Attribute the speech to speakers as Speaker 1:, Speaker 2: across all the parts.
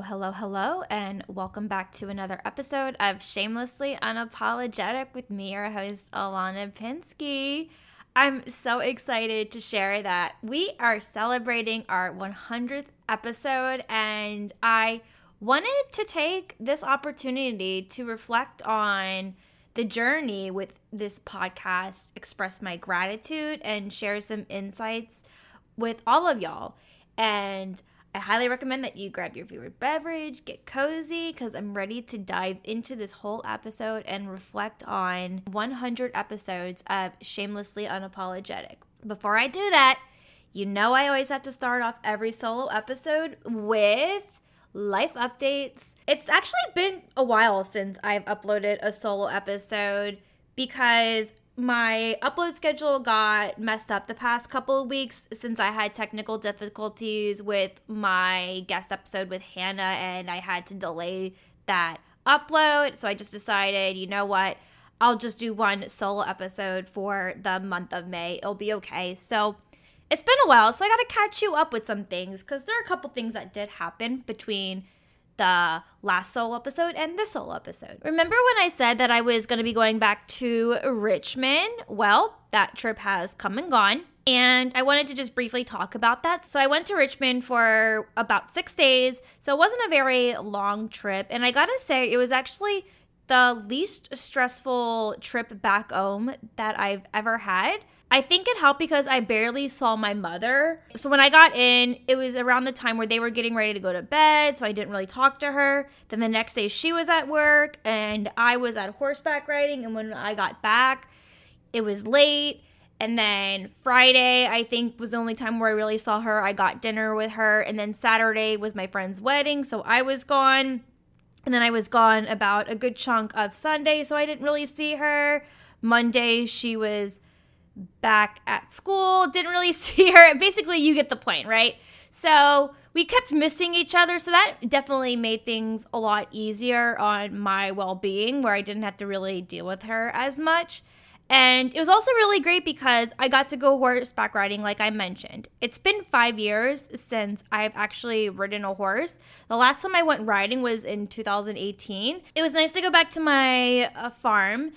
Speaker 1: Hello, hello, and welcome back to another episode of Shamelessly Unapologetic with me, your host, Ilana Pinsky. I'm so excited to share that we are celebrating our 100th episode, and I wanted to take this opportunity to reflect on the journey with this podcast, express my gratitude, and share some insights with all of y'all. And I highly recommend that you grab your favorite beverage, get cozy, because I'm ready to dive into this whole episode and reflect on 100 episodes of Shamelessly Unapologetic. Before I do that, you know I always have to start off every solo episode with life updates. It's actually been a while since I've uploaded a solo episode because my upload schedule got messed up the past couple of weeks since I had technical difficulties with my guest episode with Hannah and I had to delay that upload. So I just decided, you know what? I'll just do one solo episode for the month of May. It'll be okay. So it's been a while, so I got to catch you up with some things because there are a couple things that did happen between the last solo episode and this solo episode. Remember when I said that I was going to be going back to Richmond? Well, that trip has come and gone. And I wanted to just briefly talk about that. So I went to Richmond for about six days. So it wasn't a very long trip. And I gotta say, it was actually the least stressful trip back home that I've ever had. I think it helped because I barely saw my mother. So when I got in, it was around the time where they were getting ready to go to bed, so I didn't really talk to her. Then the next day she was at work and I was at horseback riding and when I got back, it was late. And then Friday, I think, was the only time where I really saw her. I got dinner with her. And then Saturday was my friend's wedding, so I was gone. And then I was gone about a good chunk of Sunday, so I didn't really see her. Monday, she was back at school, didn't really see her. Basically, you get the point, right? So we kept missing each other. So that definitely made things a lot easier on my well being, where I didn't have to really deal with her as much. And it was also really great because I got to go horseback riding, like I mentioned. It's been five years since I've actually ridden a horse. The last time I went riding was in 2018. It was nice to go back to my uh, farm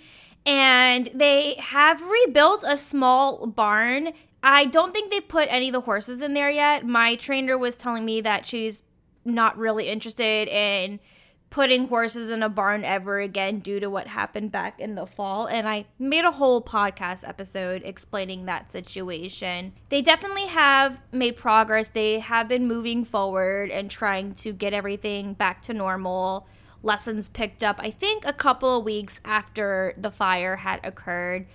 Speaker 1: and they have rebuilt a small barn. I don't think they put any of the horses in there yet. My trainer was telling me that she's not really interested in putting horses in a barn ever again due to what happened back in the fall. And I made a whole podcast episode explaining that situation. They definitely have made progress. They have been moving forward and trying to get everything back to normal lessons picked up, I think, a couple of weeks after the fire had occurred.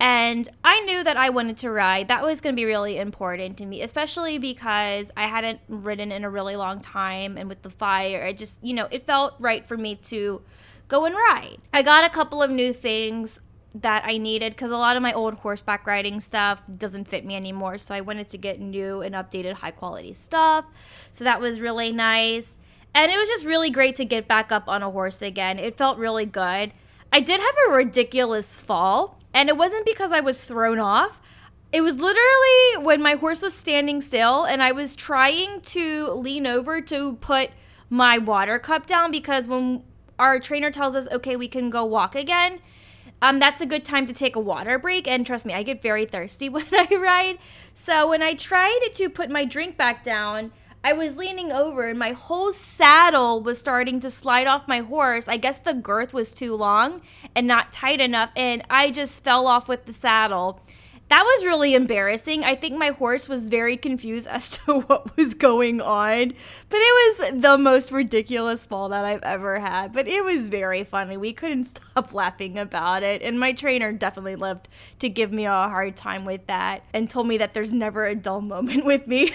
Speaker 1: And I knew that I wanted to ride. That was going to be really important to me, especially because I hadn't ridden in a really long time. And with the fire, it just, you know, it felt right for me to go and ride. I got a couple of new things that I needed because a lot of my old horseback riding stuff doesn't fit me anymore. So I wanted to get new and updated high quality stuff. So that was really nice. And it was just really great to get back up on a horse again. It felt really good. I did have a ridiculous fall, and it wasn't because I was thrown off. It was literally when my horse was standing still and I was trying to lean over to put my water cup down because when our trainer tells us, okay, we can go walk again, um, that's a good time to take a water break. And trust me, I get very thirsty when I ride. So when I tried to put my drink back down, I was leaning over and my whole saddle was starting to slide off my horse. I guess the girth was too long and not tight enough, and I just fell off with the saddle. That was really embarrassing. I think my horse was very confused as to what was going on. But it was the most ridiculous fall that I've ever had. But it was very funny. We couldn't stop laughing about it. And my trainer definitely loved to give me a hard time with that and told me that there's never a dull moment with me.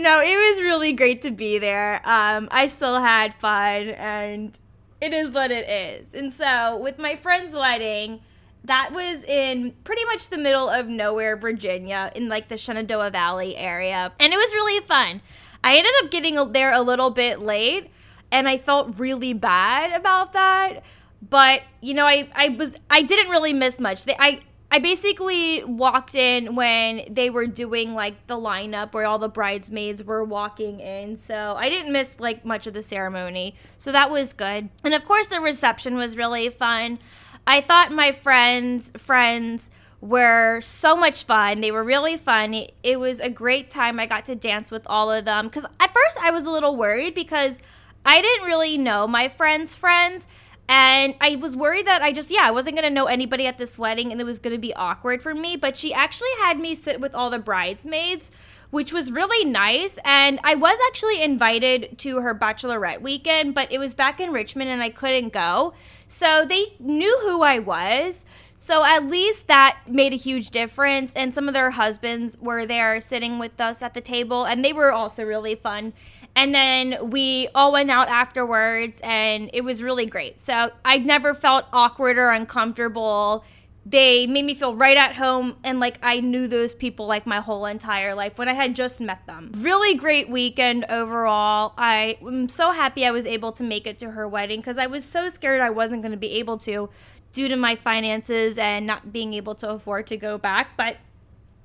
Speaker 1: No, it was really great to be there. Um, I still had fun, and it is what it is. And so, with my friend's wedding, that was in pretty much the middle of nowhere, Virginia, in like the Shenandoah Valley area. And it was really fun. I ended up getting there a little bit late, and I felt really bad about that. But you know, I I was I didn't really miss much. They, I I basically walked in when they were doing like the lineup where all the bridesmaids were walking in. So I didn't miss like much of the ceremony. So that was good. And of course, the reception was really fun. I thought my friends' friends were so much fun. They were really fun. It was a great time. I got to dance with all of them. Because at first I was a little worried because I didn't really know my friends' friends. And I was worried that I just, yeah, I wasn't going to know anybody at this wedding and it was going to be awkward for me. But she actually had me sit with all the bridesmaids, which was really nice. And I was actually invited to her bachelorette weekend, but it was back in Richmond and I couldn't go. So they knew who I was. So at least that made a huge difference. And some of their husbands were there sitting with us at the table, and they were also really fun. And then we all went out afterwards, and it was really great. So I never felt awkward or uncomfortable. They made me feel right at home, and like I knew those people like my whole entire life when I had just met them. Really great weekend overall. I am so happy I was able to make it to her wedding because I was so scared I wasn't going to be able to due to my finances and not being able to afford to go back. But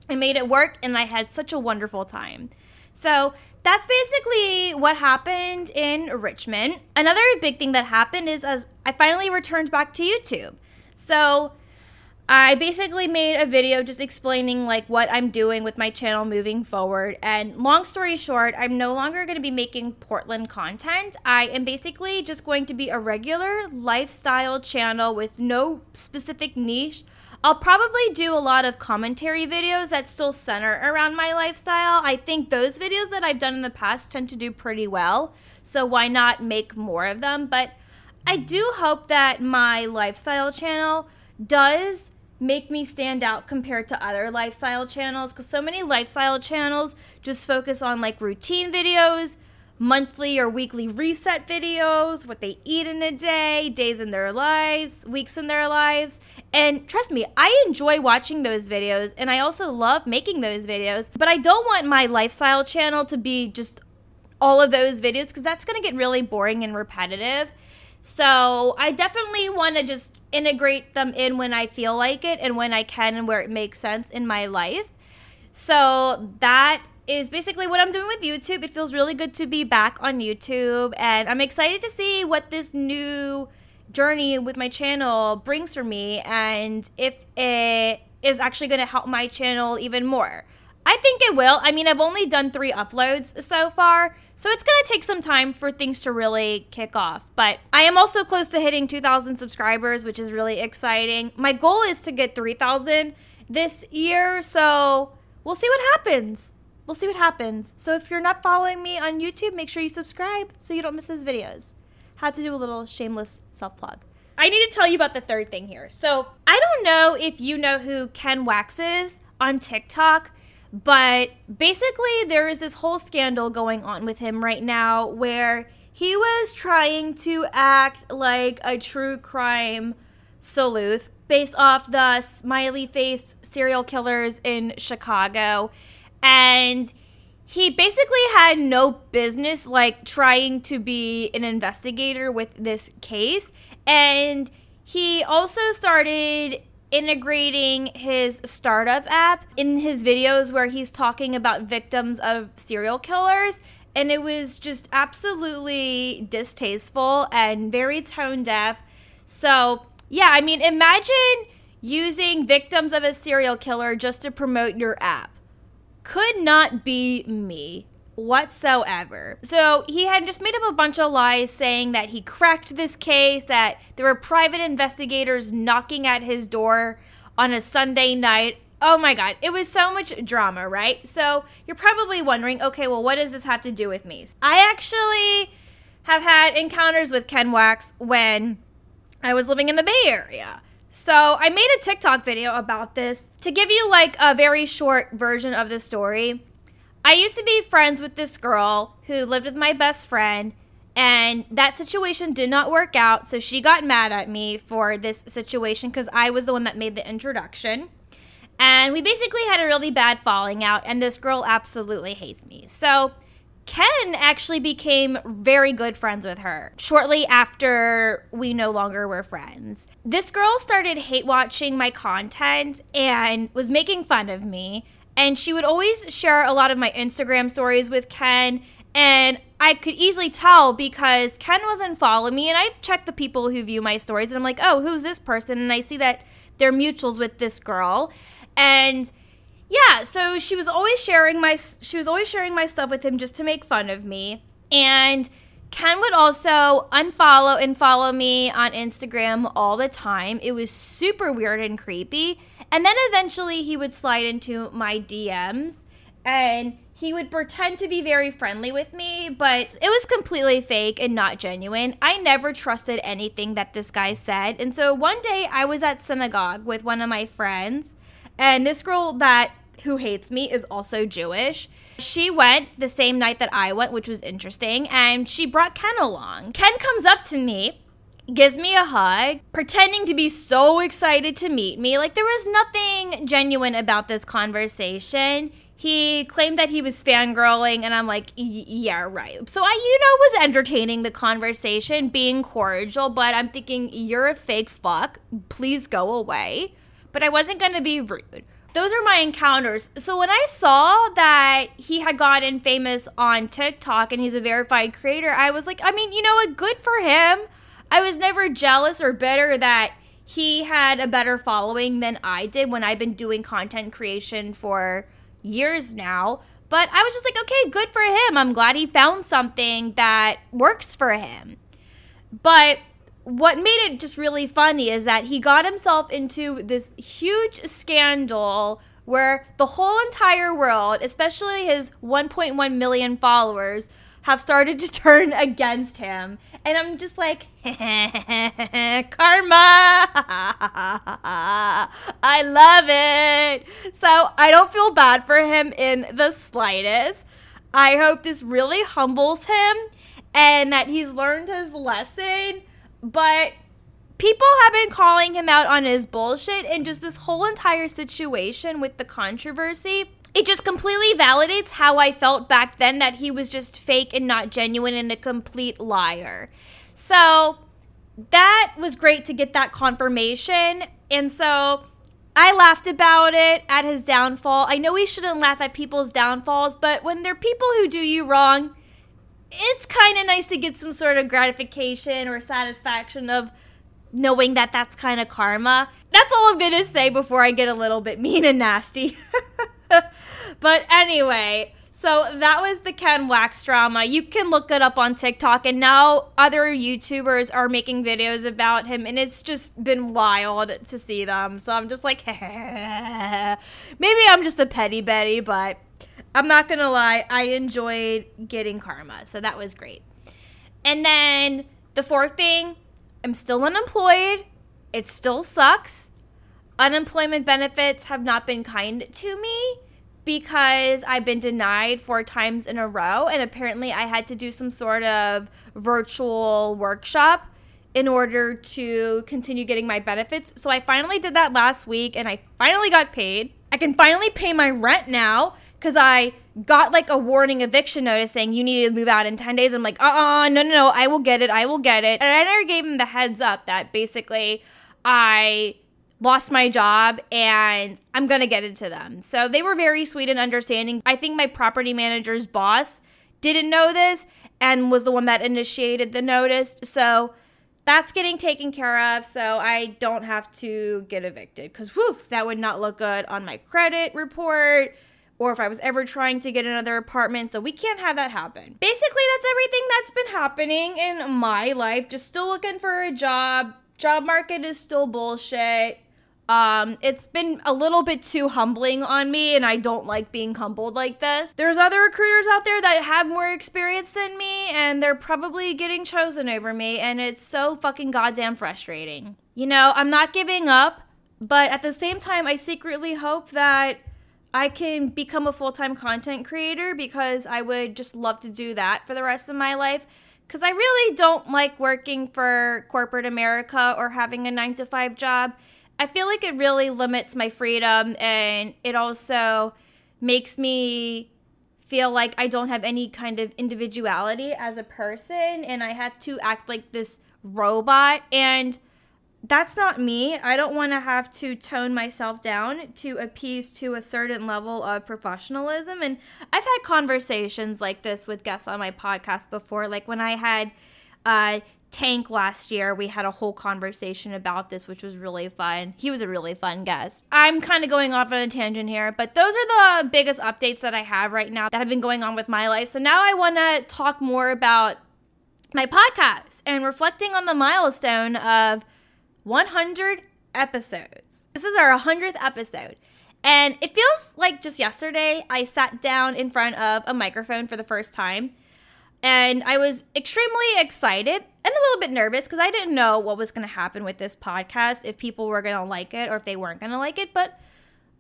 Speaker 1: I made it work, and I had such a wonderful time. So that's basically what happened in Richmond. Another big thing that happened is as I finally returned back to YouTube. So I basically made a video just explaining like what I'm doing with my channel moving forward. And long story short, I'm no longer going to be making Portland content. I am basically just going to be a regular lifestyle channel with no specific niche I'll probably do a lot of commentary videos that still center around my lifestyle. I think those videos that I've done in the past tend to do pretty well, so why not make more of them? But I do hope that my lifestyle channel does make me stand out compared to other lifestyle channels because so many lifestyle channels just focus on like routine videos monthly or weekly reset videos, what they eat in a day, days in their lives, weeks in their lives. And trust me, I enjoy watching those videos and I also love making those videos, but I don't want my lifestyle channel to be just all of those videos because that's going to get really boring and repetitive. So I definitely want to just integrate them in when I feel like it and when I can and where it makes sense in my life. So that is basically what I'm doing with YouTube. It feels really good to be back on YouTube, and I'm excited to see what this new journey with my channel brings for me and if it is actually going to help my channel even more. I think it will. I mean, I've only done three uploads so far, so it's going to take some time for things to really kick off. But I am also close to hitting 2,000 subscribers, which is really exciting. My goal is to get 3,000 this year, so we'll see what happens we'll see what happens. So if you're not following me on YouTube, make sure you subscribe so you don't miss those videos. Had to do a little shameless self plug. I need to tell you about the third thing here. So I don't know if you know who Ken Waks is on TikTok, but basically there is this whole scandal going on with him right now where he was trying to act like a true crime sleuth based off the smiley face serial killers in Chicago and he basically had no business like trying to be an investigator with this case. And he also started integrating his startup app in his videos where he's talking about victims of serial killers. And it was just absolutely distasteful and very tone deaf. So yeah i mean imagine using victims of a serial killer just to promote your app could not be me whatsoever. So he had just made up a bunch of lies saying that he cracked this case, that there were private investigators knocking at his door on a Sunday night. Oh my God, it was so much drama, right? So you're probably wondering, okay, well, what does this have to do with me? I actually have had encounters with Ken Waks when I was living in the Bay Area. So I made a TikTok video about this to give you like a very short version of the story. I used to be friends with this girl who lived with my best friend, and that situation did not work out. So she got mad at me for this situation because I was the one that made the introduction. And we basically had a really bad falling out, and this girl absolutely hates me. So Ken actually became very good friends with her shortly after we no longer were friends. This girl started hate watching my content and was making fun of me. And she would always share a lot of my Instagram stories with Ken. And I could easily tell because Ken wasn't following me. And I check the people who view my stories and I'm like, oh, who's this person? And I see that they're mutuals with this girl. And yeah, so she was always sharing my she was always sharing my stuff with him just to make fun of me. And Ken would also unfollow and follow me on Instagram all the time. It was super weird and creepy. And then eventually he would slide into my DMs and he would pretend to be very friendly with me, but it was completely fake and not genuine. I never trusted anything that this guy said. And so one day I was at synagogue with one of my friends and this girl that who hates me is also Jewish. She went the same night that I went, which was interesting, and she brought Ken along. Ken comes up to me, gives me a hug, pretending to be so excited to meet me. Like there was nothing genuine about this conversation. He claimed that he was fangirling, and I'm like, yeah, right. So I, you know, was entertaining the conversation, being cordial, but I'm thinking, you're a fake fuck. Please go away but I wasn't going to be rude. Those are my encounters. So when I saw that he had gotten famous on TikTok and he's a verified creator, I was like, I mean, you know what? Good for him. I was never jealous or bitter that he had a better following than I did when I've been doing content creation for years now. But I was just like, okay, good for him. I'm glad he found something that works for him. But what made it just really funny is that he got himself into this huge scandal where the whole entire world, especially his 1.1 million followers, have started to turn against him. And I'm just like, karma. I love it. So I don't feel bad for him in the slightest. I hope this really humbles him and that he's learned his lesson but people have been calling him out on his bullshit and just this whole entire situation with the controversy. It just completely validates how I felt back then that he was just fake and not genuine and a complete liar. So that was great to get that confirmation. And so I laughed about it at his downfall. I know we shouldn't laugh at people's downfalls, but when they're people who do you wrong, it's kind of nice to get some sort of gratification or satisfaction of knowing that that's kind of karma. That's all I'm going to say before I get a little bit mean and nasty. but anyway, so that was the Ken Waks drama. You can look it up on TikTok, and now other YouTubers are making videos about him, and it's just been wild to see them. So I'm just like, maybe I'm just a petty Betty, but I'm not gonna lie, I enjoyed getting karma, so that was great. And then the fourth thing, I'm still unemployed. It still sucks. Unemployment benefits have not been kind to me because I've been denied four times in a row, and apparently I had to do some sort of virtual workshop in order to continue getting my benefits. So I finally did that last week and I finally got paid. I can finally pay my rent now because I got like a warning eviction notice saying you need to move out in 10 days. I'm like, uh uh no, no, no, I will get it. I will get it. And I never gave him the heads up that basically I lost my job and I'm going to get it to them. So they were very sweet and understanding. I think my property manager's boss didn't know this and was the one that initiated the notice. So that's getting taken care of. So I don't have to get evicted because, woof, that would not look good on my credit report or if I was ever trying to get another apartment. So we can't have that happen. Basically, that's everything that's been happening in my life. Just still looking for a job. Job market is still bullshit. Um, it's been a little bit too humbling on me, and I don't like being humbled like this. There's other recruiters out there that have more experience than me, and they're probably getting chosen over me, and it's so fucking goddamn frustrating. You know, I'm not giving up, but at the same time, I secretly hope that I can become a full time content creator because I would just love to do that for the rest of my life. Because I really don't like working for corporate America or having a nine to five job. I feel like it really limits my freedom and it also makes me feel like I don't have any kind of individuality as a person and I have to act like this robot and that's not me. I don't want to have to tone myself down to appease to a certain level of professionalism. And I've had conversations like this with guests on my podcast before. Like when I had uh, Tank last year, we had a whole conversation about this, which was really fun. He was a really fun guest. I'm kind of going off on a tangent here, but those are the biggest updates that I have right now that have been going on with my life. So now I want to talk more about my podcast and reflecting on the milestone of 100 episodes. This is our 100th episode. And it feels like just yesterday I sat down in front of a microphone for the first time. And I was extremely excited and a little bit nervous because I didn't know what was going to happen with this podcast, if people were going to like it or if they weren't going to like it. But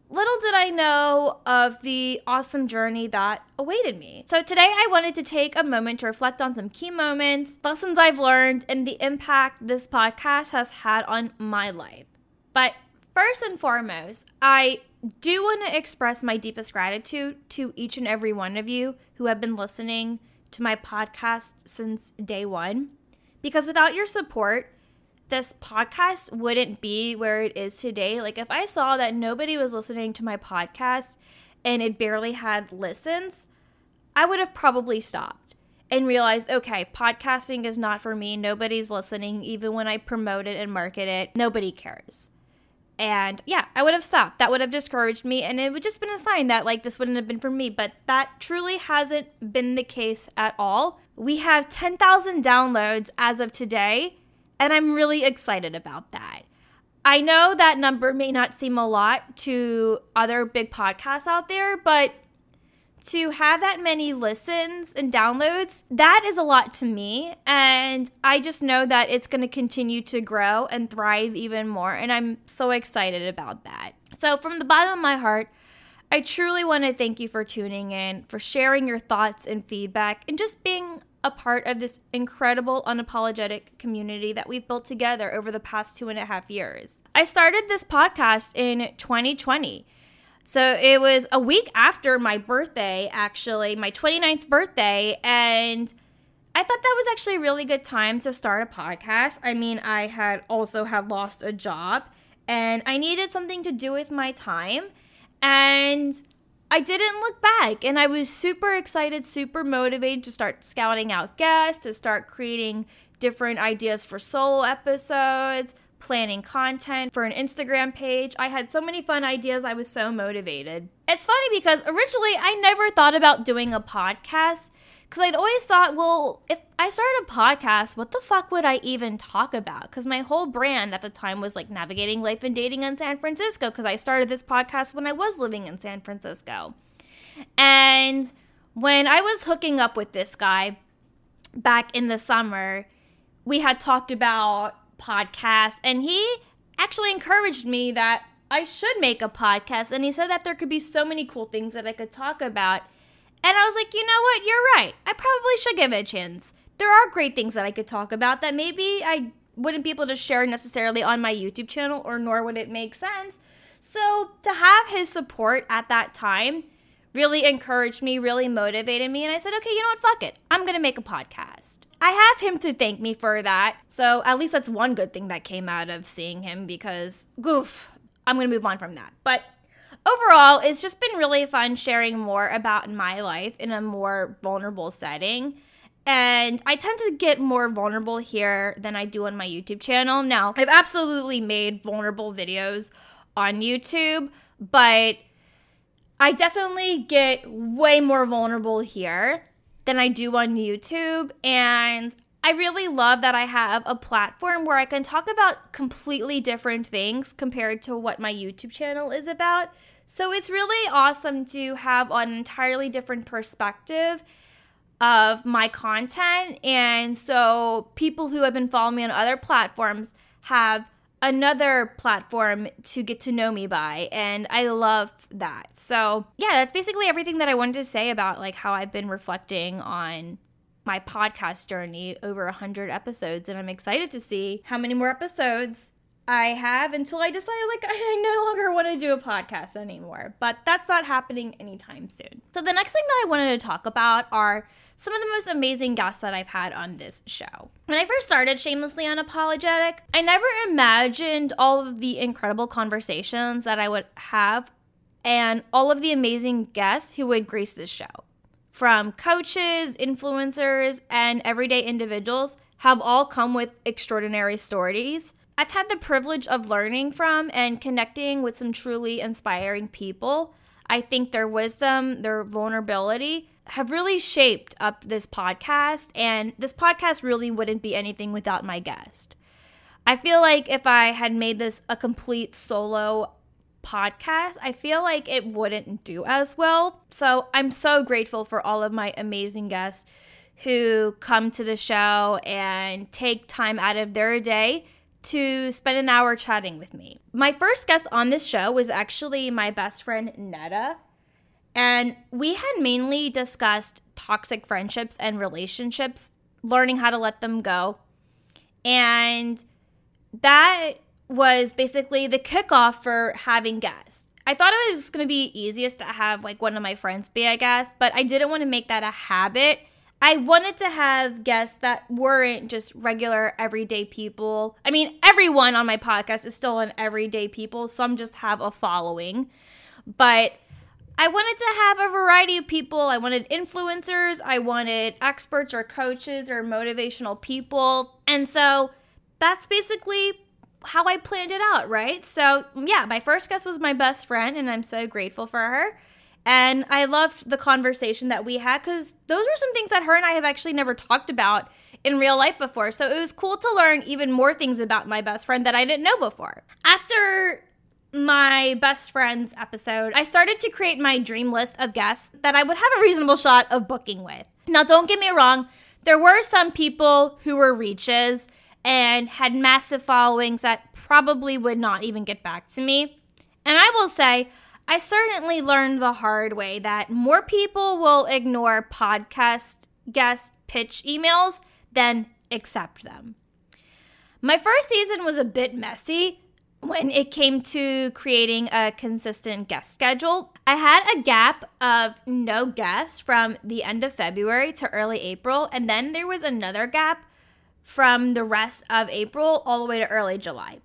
Speaker 1: little did I know of the awesome journey that awaited me. So today I wanted to take a moment to reflect on some key moments, lessons I've learned, and the impact this podcast has had on my life. But first and foremost, I do want to express my deepest gratitude to each and every one of you who have been listening to my podcast since day one. Because without your support, this podcast wouldn't be where it is today. Like, if I saw that nobody was listening to my podcast and it barely had listens, I would have probably stopped and realized, okay, podcasting is not for me. Nobody's listening. Even when I promote it and market it, nobody cares. And yeah, I would have stopped. That would have discouraged me. And it would just been a sign that, like, this wouldn't have been for me. But that truly hasn't been the case at all. We have 10,000 downloads as of today and I'm really excited about that. I know that number may not seem a lot to other big podcasts out there, but to have that many listens and downloads, that is a lot to me. And I just know that it's going to continue to grow and thrive even more. And I'm so excited about that. So, from the bottom of my heart, I truly want to thank you for tuning in, for sharing your thoughts and feedback, and just being a part of this incredible, unapologetic community that we've built together over the past two and a half years. I started this podcast in 2020. So it was a week after my birthday, actually, my 29th birthday. And I thought that was actually a really good time to start a podcast. I mean, I had also had lost a job and I needed something to do with my time. And I didn't look back and I was super excited, super motivated to start scouting out guests, to start creating different ideas for solo episodes, planning content for an Instagram page. I had so many fun ideas. I was so motivated. It's funny because originally I never thought about doing a podcast because I'd always thought, well, if I started a podcast, what the fuck would I even talk about? Because my whole brand at the time was like navigating life and dating in San Francisco, because I started this podcast when I was living in San Francisco. And when I was hooking up with this guy back in the summer, we had talked about podcasts, and he actually encouraged me that I should make a podcast. And he said that there could be so many cool things that I could talk about and I was like, you know what? You're right. I probably should give it a chance. There are great things that I could talk about that maybe I wouldn't be able to share necessarily on my YouTube channel, or nor would it make sense. So to have his support at that time really encouraged me, really motivated me. And I said, okay, you know what? Fuck it. I'm going to make a podcast. I have him to thank me for that. So at least that's one good thing that came out of seeing him because, goof, I'm going to move on from that. But overall, it's just been really fun sharing more about my life in a more vulnerable setting. And I tend to get more vulnerable here than I do on my YouTube channel. Now, I've absolutely made vulnerable videos on YouTube, but I definitely get way more vulnerable here than I do on YouTube. And I really love that I have a platform where I can talk about completely different things compared to what my YouTube channel is about. So it's really awesome to have an entirely different perspective of my content. And so people who have been following me on other platforms have another platform to get to know me by and I love that. So, yeah, that's basically everything that I wanted to say about like how I've been reflecting on my podcast journey over 100 episodes and I'm excited to see how many more episodes I have until I decided like I no longer want to do a podcast anymore. But that's not happening anytime soon. So the next thing that I wanted to talk about are some of the most amazing guests that I've had on this show. When I first started Shamelessly Unapologetic, I never imagined all of the incredible conversations that I would have and all of the amazing guests who would grace this show. From coaches, influencers, and everyday individuals have all come with extraordinary stories. I've had the privilege of learning from and connecting with some truly inspiring people. I think their wisdom, their vulnerability have really shaped up this podcast, and this podcast really wouldn't be anything without my guest. I feel like if I had made this a complete solo podcast, I feel like it wouldn't do as well. So I'm so grateful for all of my amazing guests who come to the show and take time out of their day to spend an hour chatting with me. My first guest on this show was actually my best friend, Netta. And we had mainly discussed toxic friendships and relationships, learning how to let them go. And that was basically the kickoff for having guests. I thought it was going to be easiest to have like one of my friends be a guest, but I didn't want to make that a habit I wanted to have guests that weren't just regular everyday people. I mean, everyone on my podcast is still an everyday people. Some just have a following. But I wanted to have a variety of people. I wanted influencers, I wanted experts or coaches or motivational people. And so that's basically how I planned it out, right? So, yeah, my first guest was my best friend, and I'm so grateful for her. And I loved the conversation that we had because those were some things that her and I have actually never talked about in real life before. So it was cool to learn even more things about my best friend that I didn't know before. After my best friends episode, I started to create my dream list of guests that I would have a reasonable shot of booking with. Now, don't get me wrong, there were some people who were reaches and had massive followings that probably would not even get back to me. And I will say, I certainly learned the hard way that more people will ignore podcast guest pitch emails than accept them. My first season was a bit messy when it came to creating a consistent guest schedule. I had a gap of no guests from the end of February to early April, and then there was another gap from the rest of April all the way to early July.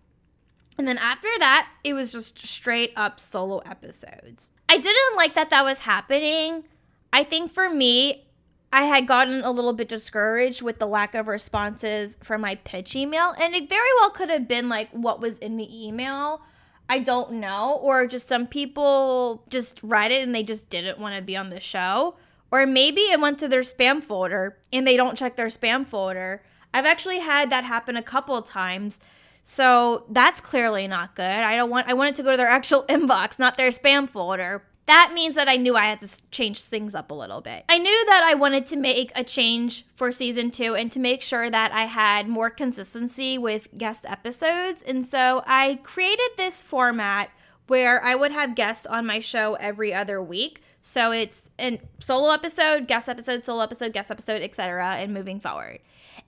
Speaker 1: And then after that, it was just straight up solo episodes. I didn't like that that was happening. I think for me, I had gotten a little bit discouraged with the lack of responses from my pitch email. And it very well could have been like what was in the email. I don't know. Or just some people just read it and they just didn't want to be on the show. Or maybe it went to their spam folder and they don't check their spam folder. I've actually had that happen a couple times so that's clearly not good. I don't want I want it to go to their actual inbox, not their spam folder. That means that I knew I had to change things up a little bit. I knew that I wanted to make a change for season 2 and to make sure that I had more consistency with guest episodes. And so I created this format where I would have guests on my show every other week. So it's a solo episode, guest episode, solo episode, guest episode, etc. and moving forward.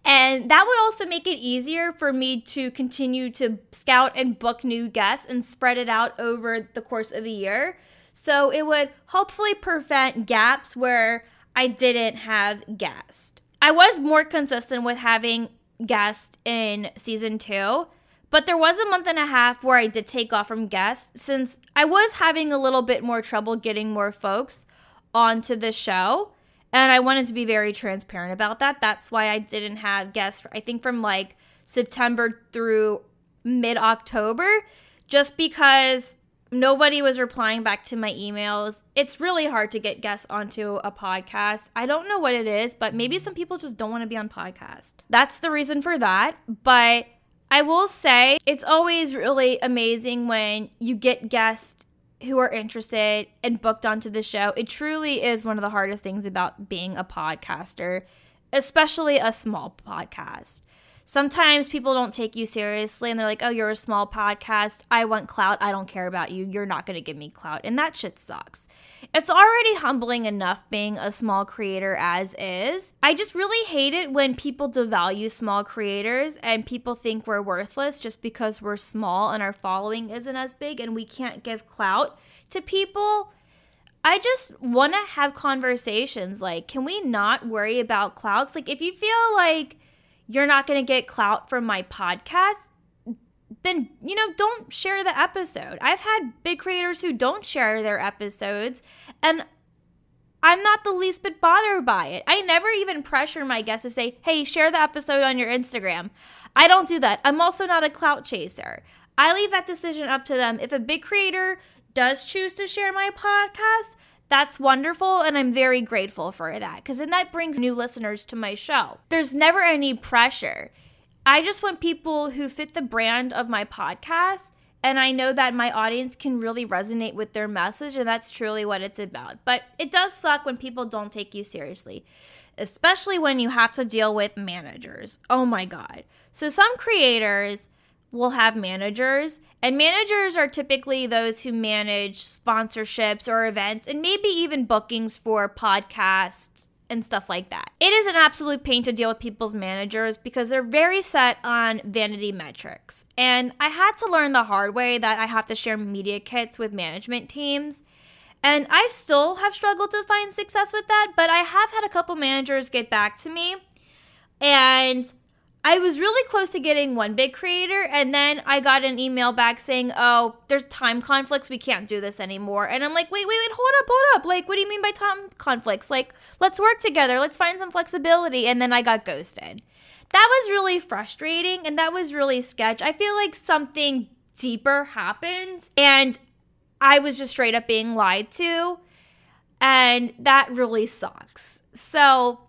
Speaker 1: And that would also make it easier for me to continue to scout and book new guests and spread it out over the course of the year. So it would hopefully prevent gaps where I didn't have guests. I was more consistent with having guests in season two, but there was a month and a half where I did take off from guests since I was having a little bit more trouble getting more folks onto the show. And I wanted to be very transparent about that. That's why I didn't have guests, I think from like September through mid October, just because nobody was replying back to my emails. It's really hard to get guests onto a podcast. I don't know what it is, but maybe some people just don't want to be on podcast. That's the reason for that. But I will say it's always really amazing when you get guests who are interested and booked onto the show. It truly is one of the hardest things about being a podcaster, especially a small podcast. Sometimes people don't take you seriously and they're like, oh, you're a small podcast. I want clout. I don't care about you. You're not going to give me clout. And that shit sucks. It's already humbling enough being a small creator as is. I just really hate it when people devalue small creators and people think we're worthless just because we're small and our following isn't as big and we can't give clout to people. I just want to have conversations like, can we not worry about clouds? Like, if you feel like you're not going to get clout from my podcast, then you know don't share the episode. I've had big creators who don't share their episodes and I'm not the least bit bothered by it. I never even pressure my guests to say, "Hey, share the episode on your Instagram." I don't do that. I'm also not a clout chaser. I leave that decision up to them. If a big creator does choose to share my podcast, that's wonderful and I'm very grateful for that because then that brings new listeners to my show. There's never any pressure. I just want people who fit the brand of my podcast and I know that my audience can really resonate with their message and that's truly what it's about. But it does suck when people don't take you seriously, especially when you have to deal with managers. Oh my god. So some creators will have managers, and managers are typically those who manage sponsorships or events and maybe even bookings for podcasts and stuff like that. It is an absolute pain to deal with people's managers because they're very set on vanity metrics. And I had to learn the hard way that I have to share media kits with management teams. And I still have struggled to find success with that, but I have had a couple managers get back to me and I was really close to getting one big creator, and then I got an email back saying, "Oh, there's time conflicts. We can't do this anymore." And I'm like, "Wait, wait, wait, hold up, hold up! Like, what do you mean by time conflicts? Like, let's work together. Let's find some flexibility." And then I got ghosted. That was really frustrating, and that was really sketch. I feel like something deeper happened, and I was just straight up being lied to, and that really sucks. So,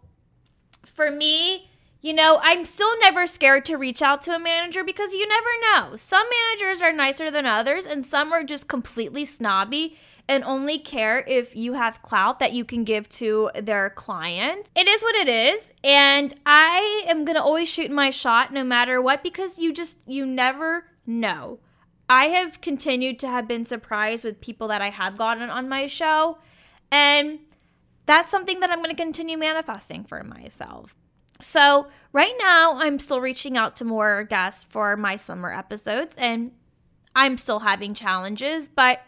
Speaker 1: for me you know, I'm still never scared to reach out to a manager because you never know. Some managers are nicer than others, and some are just completely snobby and only care if you have clout that you can give to their client. It is what it is, and I am going to always shoot my shot no matter what because you just you never know. I have continued to have been surprised with people that I have gotten on my show, and that's something that I'm going to continue manifesting for myself. So, right now, I'm still reaching out to more guests for my summer episodes, and I'm still having challenges, but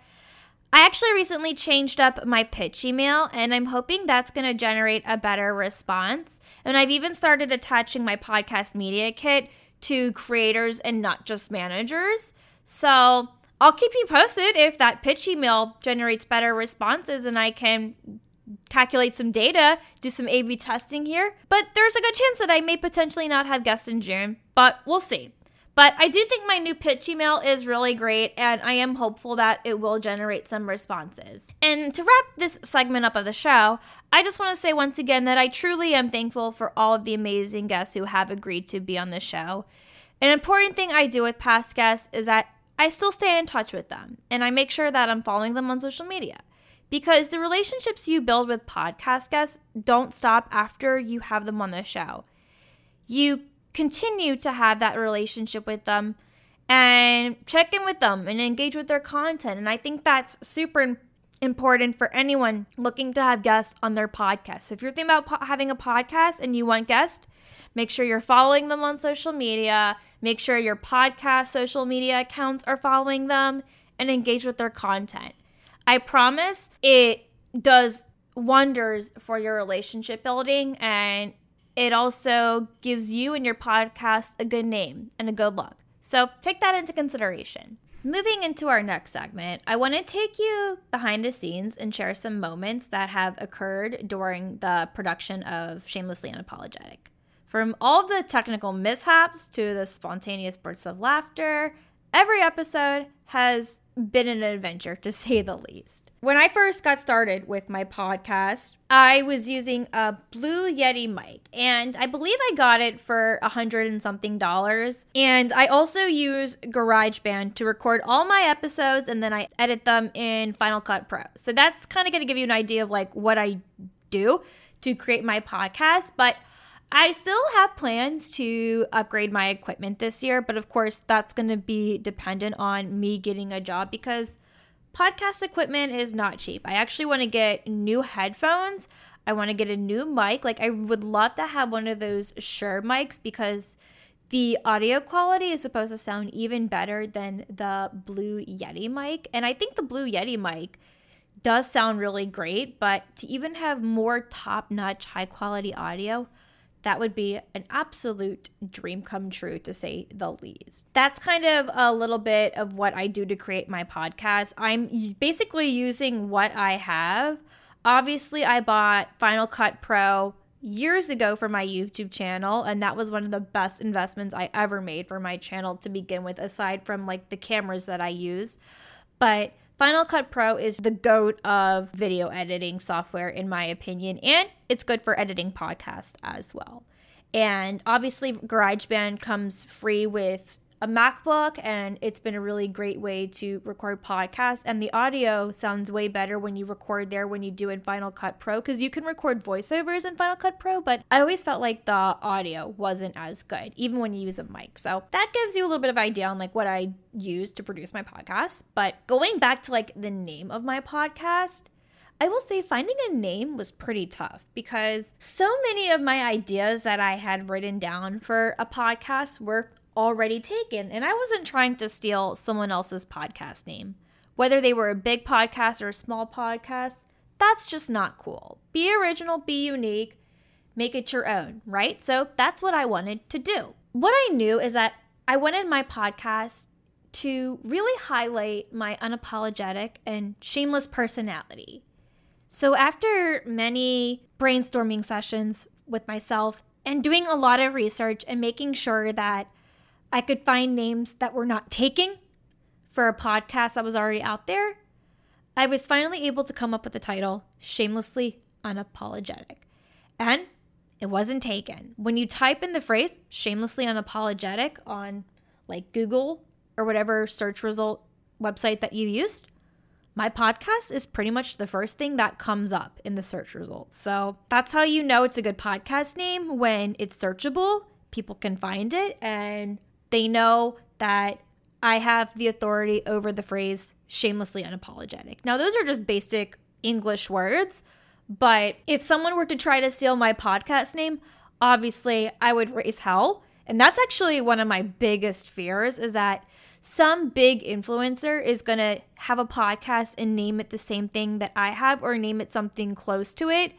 Speaker 1: I actually recently changed up my pitch email, and I'm hoping that's going to generate a better response. And I've even started attaching my podcast media kit to creators and not just managers. So, I'll keep you posted if that pitch email generates better responses and I can calculate some data, do some A B testing here. But there's a good chance that I may potentially not have guests in June, but we'll see. But I do think my new pitch email is really great, and I am hopeful that it will generate some responses. And to wrap this segment up of the show, I just want to say once again that I truly am thankful for all of the amazing guests who have agreed to be on the show. An important thing I do with past guests is that I still stay in touch with them, and I make sure that I'm following them on social media because the relationships you build with podcast guests don't stop after you have them on the show. You continue to have that relationship with them and check in with them and engage with their content. And I think that's super important for anyone looking to have guests on their podcast. So if you're thinking about po- having a podcast and you want guests, make sure you're following them on social media. Make sure your podcast social media accounts are following them and engage with their content. I promise it does wonders for your relationship building and it also gives you and your podcast a good name and a good look. So take that into consideration. Moving into our next segment, I want to take you behind the scenes and share some moments that have occurred during the production of Shamelessly Unapologetic. From all the technical mishaps to the spontaneous bursts of laughter, every episode has been an adventure to say the least. When I first got started with my podcast, I was using a Blue Yeti mic, and I believe I got it for a hundred and something dollars. And I also use GarageBand to record all my episodes, and then I edit them in Final Cut Pro. So that's kind of going to give you an idea of like what I do to create my podcast. But I still have plans to upgrade my equipment this year, but of course, that's going to be dependent on me getting a job because podcast equipment is not cheap. I actually want to get new headphones. I want to get a new mic. Like, I would love to have one of those Shure mics because the audio quality is supposed to sound even better than the Blue Yeti mic. And I think the Blue Yeti mic does sound really great, but to even have more top notch, high quality audio, that would be an absolute dream come true to say the least. That's kind of a little bit of what I do to create my podcast. I'm basically using what I have. Obviously, I bought Final Cut Pro years ago for my YouTube channel, and that was one of the best investments I ever made for my channel to begin with, aside from like the cameras that I use. But Final Cut Pro is the goat of video editing software, in my opinion, and it's good for editing podcasts as well. And obviously, GarageBand comes free with a MacBook, and it's been a really great way to record podcasts. And the audio sounds way better when you record there when you do in Final Cut Pro because you can record voiceovers in Final Cut Pro, but I always felt like the audio wasn't as good, even when you use a mic. So that gives you a little bit of idea on like what I use to produce my podcast. But going back to like the name of my podcast, I will say finding a name was pretty tough because so many of my ideas that I had written down for a podcast were already taken. And I wasn't trying to steal someone else's podcast name. Whether they were a big podcast or a small podcast, that's just not cool. Be original, be unique, make it your own, right? So that's what I wanted to do. What I knew is that I wanted my podcast to really highlight my unapologetic and shameless personality. So after many brainstorming sessions with myself and doing a lot of research and making sure that I could find names that were not taking for a podcast that was already out there. I was finally able to come up with the title Shamelessly Unapologetic. And it wasn't taken. When you type in the phrase shamelessly unapologetic on like Google or whatever search result website that you used, my podcast is pretty much the first thing that comes up in the search results. So that's how you know it's a good podcast name when it's searchable, people can find it, and they know that I have the authority over the phrase shamelessly unapologetic. Now, those are just basic English words, but if someone were to try to steal my podcast name, obviously I would raise hell. And that's actually one of my biggest fears is that some big influencer is going to have a podcast and name it the same thing that I have or name it something close to it.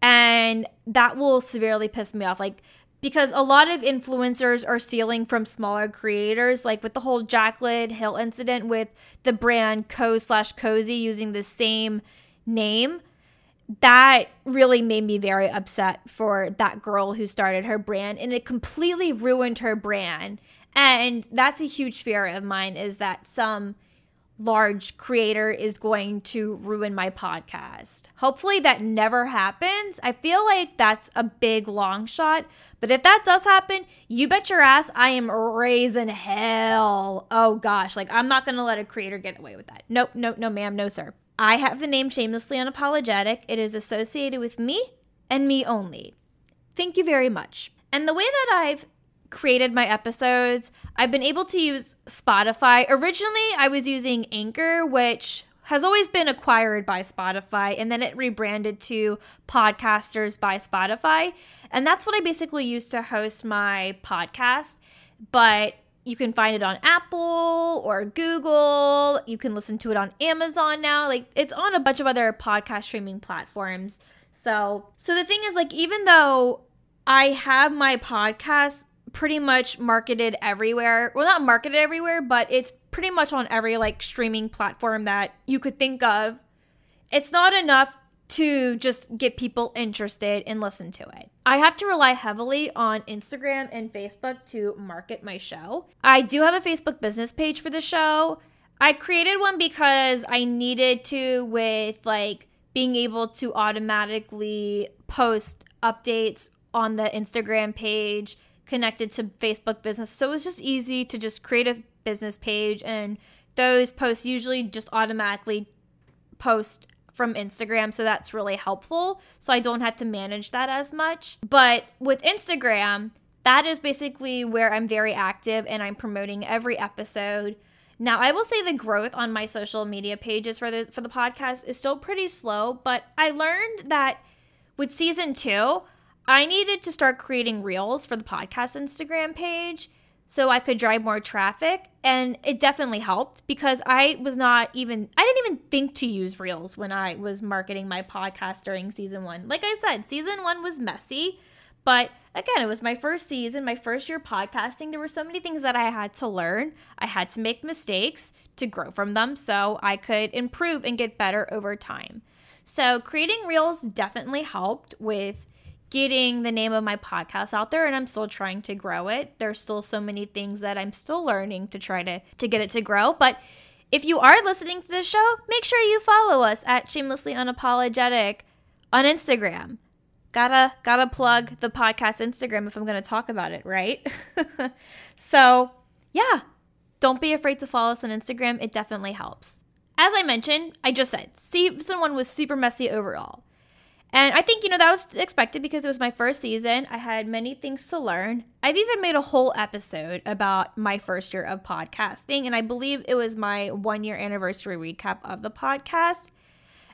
Speaker 1: And that will severely piss me off. Like, because a lot of influencers are stealing from smaller creators, like with the whole Jaclyn Hill incident with the brand Co slash Cozy using the same name. That really made me very upset for that girl who started her brand and it completely ruined her brand. And that's a huge fear of mine is that some large creator is going to ruin my podcast. Hopefully that never happens. I feel like that's a big long shot, but if that does happen, you bet your ass I am raising hell. Oh gosh, like I'm not going to let a creator get away with that. Nope, nope, no ma'am, no sir. I have the name Shamelessly Unapologetic. It is associated with me and me only. Thank you very much. And the way that I've created my episodes. I've been able to use Spotify. Originally, I was using Anchor, which has always been acquired by Spotify, and then it rebranded to Podcasters by Spotify. And that's what I basically use to host my podcast. But you can find it on Apple or Google. You can listen to it on Amazon now. Like it's on a bunch of other podcast streaming platforms. So, so the thing is like even though I have my podcast pretty much marketed everywhere. Well, not marketed everywhere, but it's pretty much on every like streaming platform that you could think of. It's not enough to just get people interested and listen to it. I have to rely heavily on Instagram and Facebook to market my show. I do have a Facebook business page for the show. I created one because I needed to with like being able to automatically post updates on the Instagram page connected to Facebook business. So it was just easy to just create a business page and those posts usually just automatically post from Instagram, so that's really helpful. So I don't have to manage that as much. But with Instagram, that is basically where I'm very active and I'm promoting every episode. Now, I will say the growth on my social media pages for the for the podcast is still pretty slow, but I learned that with season 2, I needed to start creating reels for the podcast Instagram page so I could drive more traffic. And it definitely helped because I was not even, I didn't even think to use Reels when I was marketing my podcast during season one. Like I said, season one was messy, but again, it was my first season, my first year podcasting. There were so many things that I had to learn. I had to make mistakes to grow from them so I could improve and get better over time. So creating Reels definitely helped with getting the name of my podcast out there and I'm still trying to grow it. There's still so many things that I'm still learning to try to to get it to grow, but if you are listening to this show, make sure you follow us at shamelessly unapologetic on Instagram. Gotta gotta plug the podcast Instagram if I'm gonna talk about it, right? so yeah, don't be afraid to follow us on Instagram. It definitely helps. As I mentioned, I just said season one was super messy overall. And I think, you know, that was expected because it was my first season. I had many things to learn. I've even made a whole episode about my first year of podcasting, and I believe it was my one year anniversary recap of the podcast.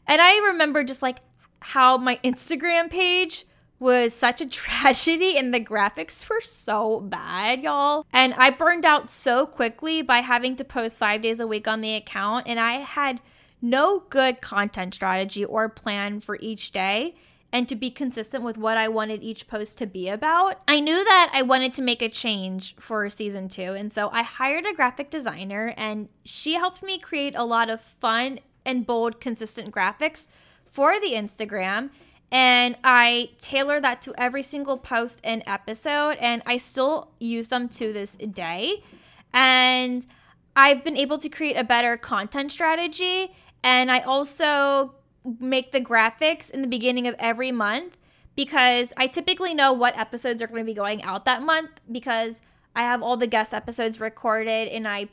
Speaker 1: And I remember just like how my Instagram page was such a tragedy and the graphics were so bad, y'all. And I burned out so quickly by having to post five days a week on the account, and I had no good content strategy or plan for each day and to be consistent with what I wanted each post to be about. I knew that I wanted to make a change for season two. And so I hired a graphic designer and she helped me create a lot of fun and bold, consistent graphics for the Instagram. And I tailor that to every single post and episode. And I still use them to this day. And I've been able to create a better content strategy and I also make the graphics in the beginning of every month because I typically know what episodes are going to be going out that month because I have all the guest episodes recorded and I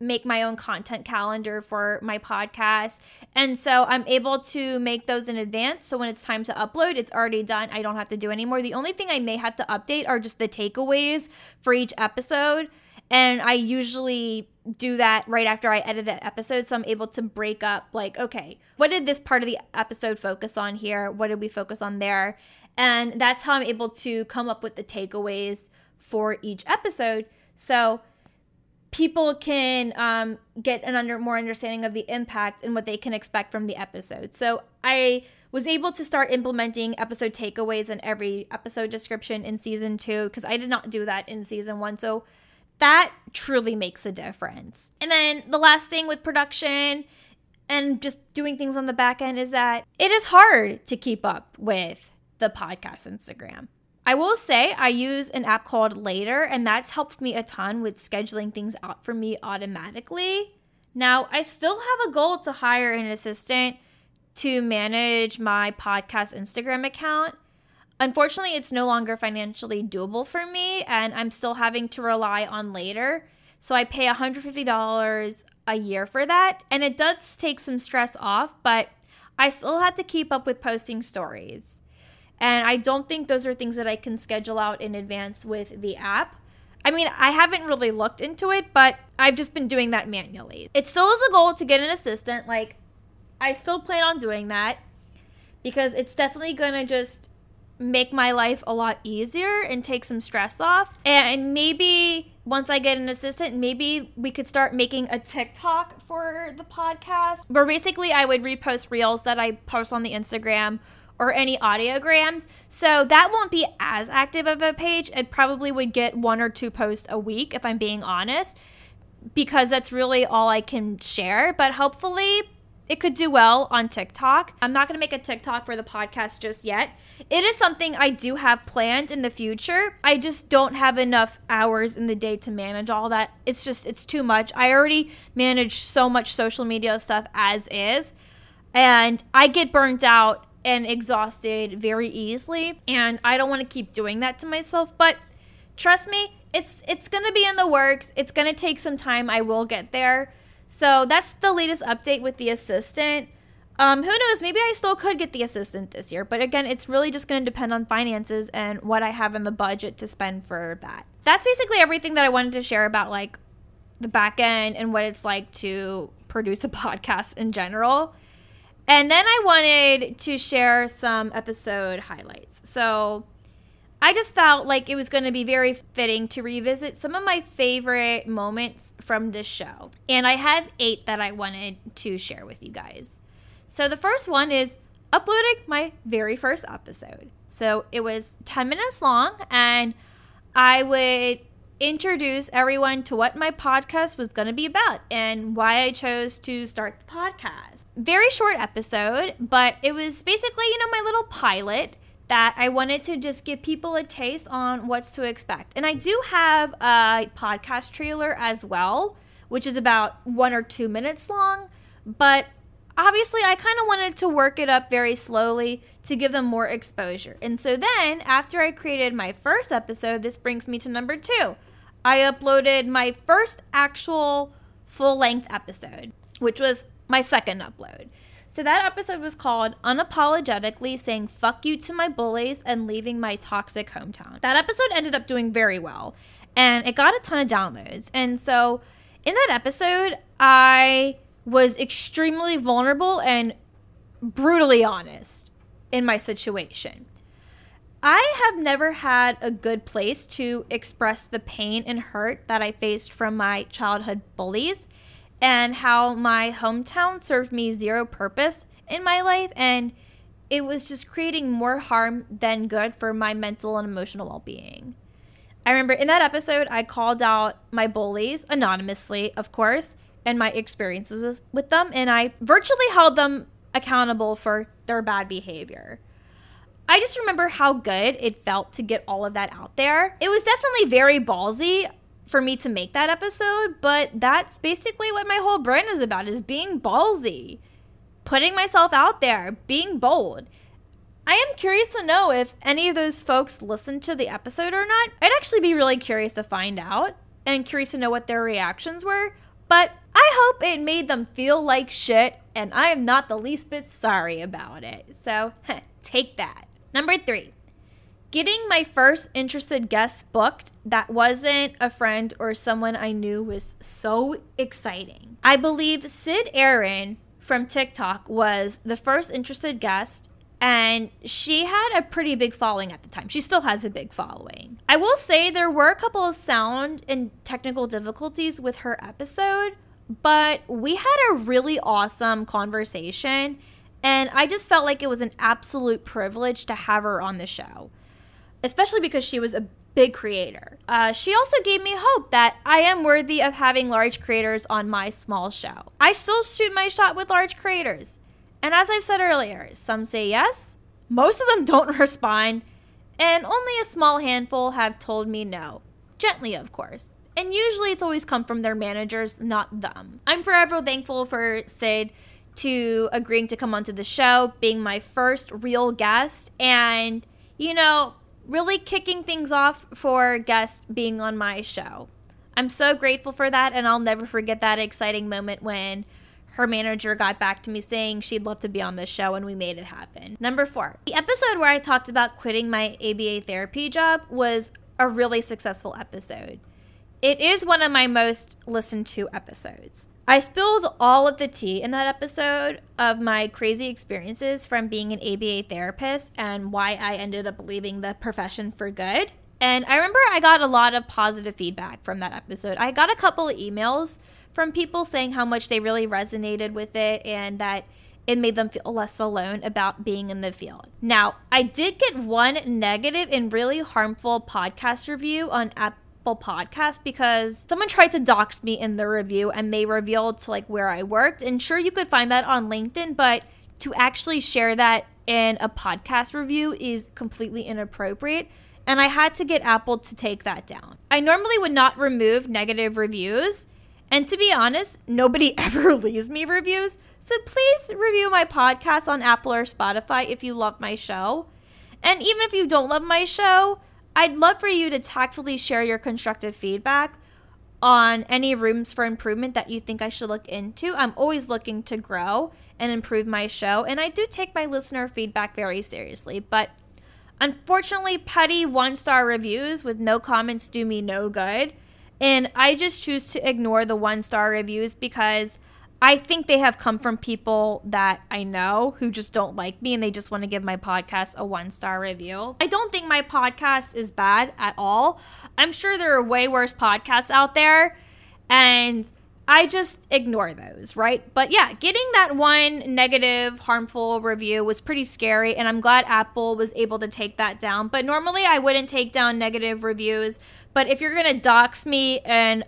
Speaker 1: make my own content calendar for my podcast. And so I'm able to make those in advance. So when it's time to upload, it's already done. I don't have to do anymore. The only thing I may have to update are just the takeaways for each episode. And I usually do that right after I edit an episode. So I'm able to break up, like, okay, what did this part of the episode focus on here? What did we focus on there? And that's how I'm able to come up with the takeaways for each episode. So people can um, get an under more understanding of the impact and what they can expect from the episode. So I was able to start implementing episode takeaways in every episode description in season two because I did not do that in season one. So that truly makes a difference. And then the last thing with production and just doing things on the back end is that it is hard to keep up with the podcast Instagram. I will say I use an app called Later, and that's helped me a ton with scheduling things out for me automatically. Now, I still have a goal to hire an assistant to manage my podcast Instagram account, Unfortunately, it's no longer financially doable for me, and I'm still having to rely on later. So I pay $150 a year for that, and it does take some stress off, but I still have to keep up with posting stories. And I don't think those are things that I can schedule out in advance with the app. I mean, I haven't really looked into it, but I've just been doing that manually. It still is a goal to get an assistant. Like, I still plan on doing that because it's definitely going to just make my life a lot easier and take some stress off. And maybe once I get an assistant, maybe we could start making a TikTok for the podcast where basically I would repost reels that I post on the Instagram or any audiograms. So that won't be as active of a page. It probably would get one or two posts a week if I'm being honest because that's really all I can share. But hopefully it could do well on TikTok. I'm not going to make a TikTok for the podcast just yet. It is something I do have planned in the future. I just don't have enough hours in the day to manage all that. It's just, it's too much. I already manage so much social media stuff as is, and I get burnt out and exhausted very easily, and I don't want to keep doing that to myself, but trust me, it's it's going to be in the works. It's going to take some time. I will get there. So that's the latest update with the assistant. Um, who knows? Maybe I still could get the assistant this year. But again, it's really just going to depend on finances and what I have in the budget to spend for that. That's basically everything that I wanted to share about like the back end and what it's like to produce a podcast in general. And then I wanted to share some episode highlights. So I just felt like it was going to be very fitting to revisit some of my favorite moments from this show. And I have eight that I wanted to share with you guys. So the first one is uploading my very first episode. So it was 10 minutes long, and I would introduce everyone to what my podcast was going to be about and why I chose to start the podcast. Very short episode, but it was basically, you know, my little pilot that I wanted to just give people a taste on what's to expect. And I do have a podcast trailer as well, which is about one or two minutes long. But obviously, I kind of wanted to work it up very slowly to give them more exposure. And so then, after I created my first episode, this brings me to number two. I uploaded my first actual full length episode, which was my second upload. So that episode was called Unapologetically Saying Fuck You to My Bullies and Leaving My Toxic Hometown. That episode ended up doing very well and it got a ton of downloads. And so in that episode, I was extremely vulnerable and brutally honest in my situation. I have never had a good place to express the pain and hurt that I faced from my childhood bullies and how my hometown served me zero purpose in my life and it was just creating more harm than good for my mental and emotional well-being. I remember in that episode I called out my bullies anonymously, of course, and my experiences with, them and I virtually held them accountable for their bad behavior. I just remember how good it felt to get all of that out there. It was definitely very ballsy for me to make that episode, but that's basically what my whole brand is about is being ballsy, putting myself out there, being bold. I am curious to know if any of those folks listened to the episode or not. I'd actually be really curious to find out and curious to know what their reactions were. But I hope it made them feel like shit, and I am not the least bit sorry about it. So, take that. Number three, Getting my first interested guest booked that wasn't a friend or someone I knew was so exciting. I believe Sid Aaron from TikTok was the first interested guest and she had a pretty big following at the time. She still has a big following. I will say there were a couple of sound and technical difficulties with her episode, but we had a really awesome conversation, and I just felt like it was an absolute privilege to have her on the show especially because she was a big creator. Uh, she also gave me hope that I am worthy of having large creators on my small show. I still shoot my shot with large creators. And as I've said earlier, some say yes, most of them don't respond, and only a small handful have told me no. Gently, of course. And usually it's always come from their managers, not them. I'm forever thankful for Sid to agreeing to come onto the show, being my first real guest, and, you know, really kicking things off for guests being on my show. I'm so grateful for that, and I'll never forget that exciting moment when her manager got back to me saying she'd love to be on this show, and we made it happen. Number four, the episode where I talked about quitting my ABA therapy job was a really successful episode. It is one of my most listened to episodes. I spilled all of the tea in that episode of my crazy experiences from being an ABA therapist and why I ended up leaving the profession for good. And I remember I got a lot of positive feedback from that episode. I got a couple of emails from people saying how much they really resonated with it and that it made them feel less alone about being in the field. Now, I did get one negative and really harmful podcast review on Podcast because someone tried to dox me in the review and they revealed to like where I worked. And sure, you could find that on LinkedIn, but to actually share that in a podcast review is completely inappropriate. And I had to get Apple to take that down. I normally would not remove negative reviews. And to be honest, nobody ever leaves me reviews. So please review my podcast on Apple or Spotify if you love my show. And even if you don't love my show, I'd love for you to tactfully share your constructive feedback on any rooms for improvement that you think I should look into. I'm always looking to grow and improve my show, and I do take my listener feedback very seriously. But unfortunately, petty one star reviews with no comments do me no good. And I just choose to ignore the one star reviews because I think they have come from people that I know who just don't like me and they just want to give my podcast a one star review. I don't think my podcast is bad at all. I'm sure there are way worse podcasts out there. And I just ignore those, right? But yeah, getting that one negative, harmful review was pretty scary, and I'm glad Apple was able to take that down. But normally I wouldn't take down negative reviews. But if you're gonna dox me in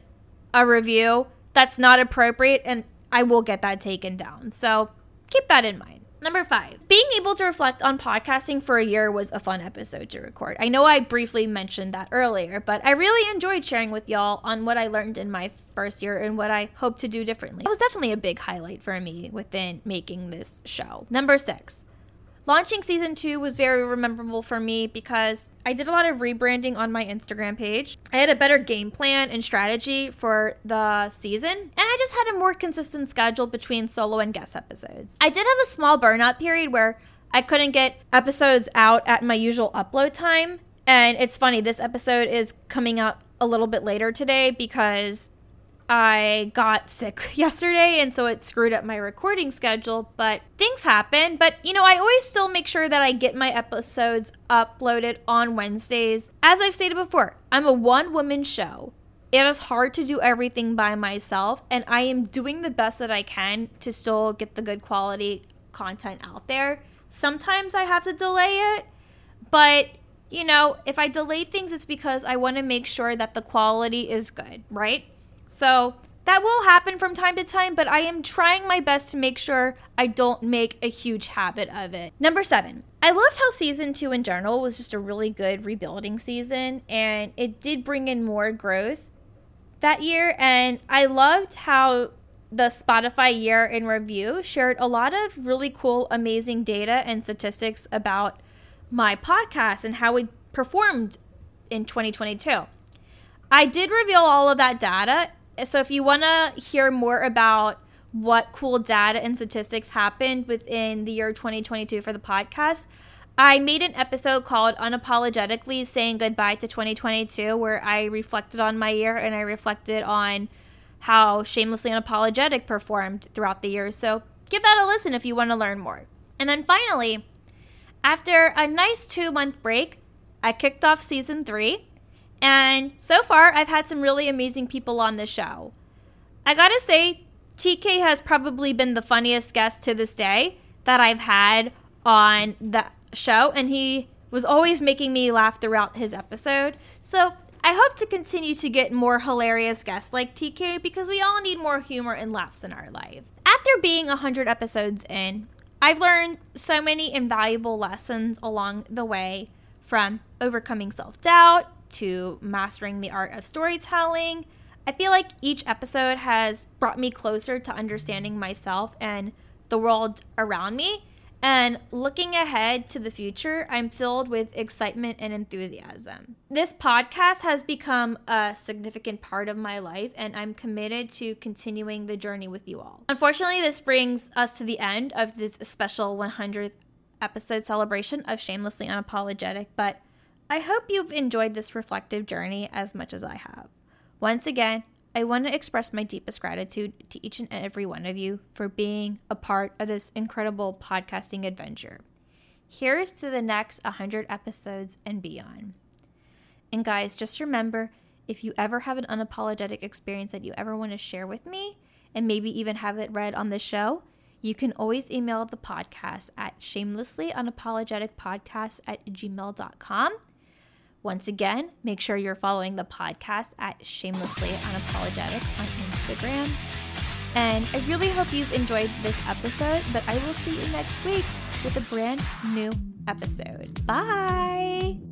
Speaker 1: a review, that's not appropriate, and I will get that taken down. So keep that in mind. Number five, being able to reflect on podcasting for a year was a fun episode to record. I know I briefly mentioned that earlier, but I really enjoyed sharing with y'all on what I learned in my first year and what I hope to do differently. That was definitely a big highlight for me within making this show. Number six, Launching season two was very memorable for me because I did a lot of rebranding on my Instagram page. I had a better game plan and strategy for the season, and I just had a more consistent schedule between solo and guest episodes. I did have a small burnout period where I couldn't get episodes out at my usual upload time. And it's funny, this episode is coming out a little bit later today because I got sick yesterday and so it screwed up my recording schedule, but things happen. But you know, I always still make sure that I get my episodes uploaded on Wednesdays. As I've stated before, I'm a one woman show. It is hard to do everything by myself, and I am doing the best that I can to still get the good quality content out there. Sometimes I have to delay it, but you know, if I delay things, it's because I want to make sure that the quality is good, right? So that will happen from time to time, but I am trying my best to make sure I don't make a huge habit of it. Number seven, I loved how season two in general was just a really good rebuilding season, and it did bring in more growth that year. And I loved how the Spotify year in review shared a lot of really cool, amazing data and statistics about my podcast and how it performed in 2022. I did reveal all of that data so if you want to hear more about what cool data and statistics happened within the year 2022 for the podcast, I made an episode called Unapologetically Saying Goodbye to 2022, where I reflected on my year and I reflected on how Shamelessly Unapologetic performed throughout the year. So give that a listen if you want to learn more. And then finally, after a nice two month break, I kicked off season three and so far, I've had some really amazing people on the show. I gotta say, TK has probably been the funniest guest to this day that I've had on the show, and he was always making me laugh throughout his episode. So I hope to continue to get more hilarious guests like TK because we all need more humor and laughs in our life. After being 100 episodes in, I've learned so many invaluable lessons along the way from overcoming self doubt to mastering the art of storytelling. I feel like each episode has brought me closer to understanding myself and the world around me. And looking ahead to the future, I'm filled with excitement and enthusiasm. This podcast has become a significant part of my life, and I'm committed to continuing the journey with you all. Unfortunately, this brings us to the end of this special 100th episode celebration of Shamelessly Unapologetic, but I hope you've enjoyed this reflective journey as much as I have. Once again, I want to express my deepest gratitude to each and every one of you for being a part of this incredible podcasting adventure. Here's to the next 100 episodes and beyond. And guys, just remember if you ever have an unapologetic experience that you ever want to share with me, and maybe even have it read on the show, you can always email the podcast at shamelesslyunapologeticpodcast at gmail.com. Once again, make sure you're following the podcast at Shamelessly Unapologetic on Instagram. And I really hope you've enjoyed this episode, but I will see you next week with a brand new episode. Bye.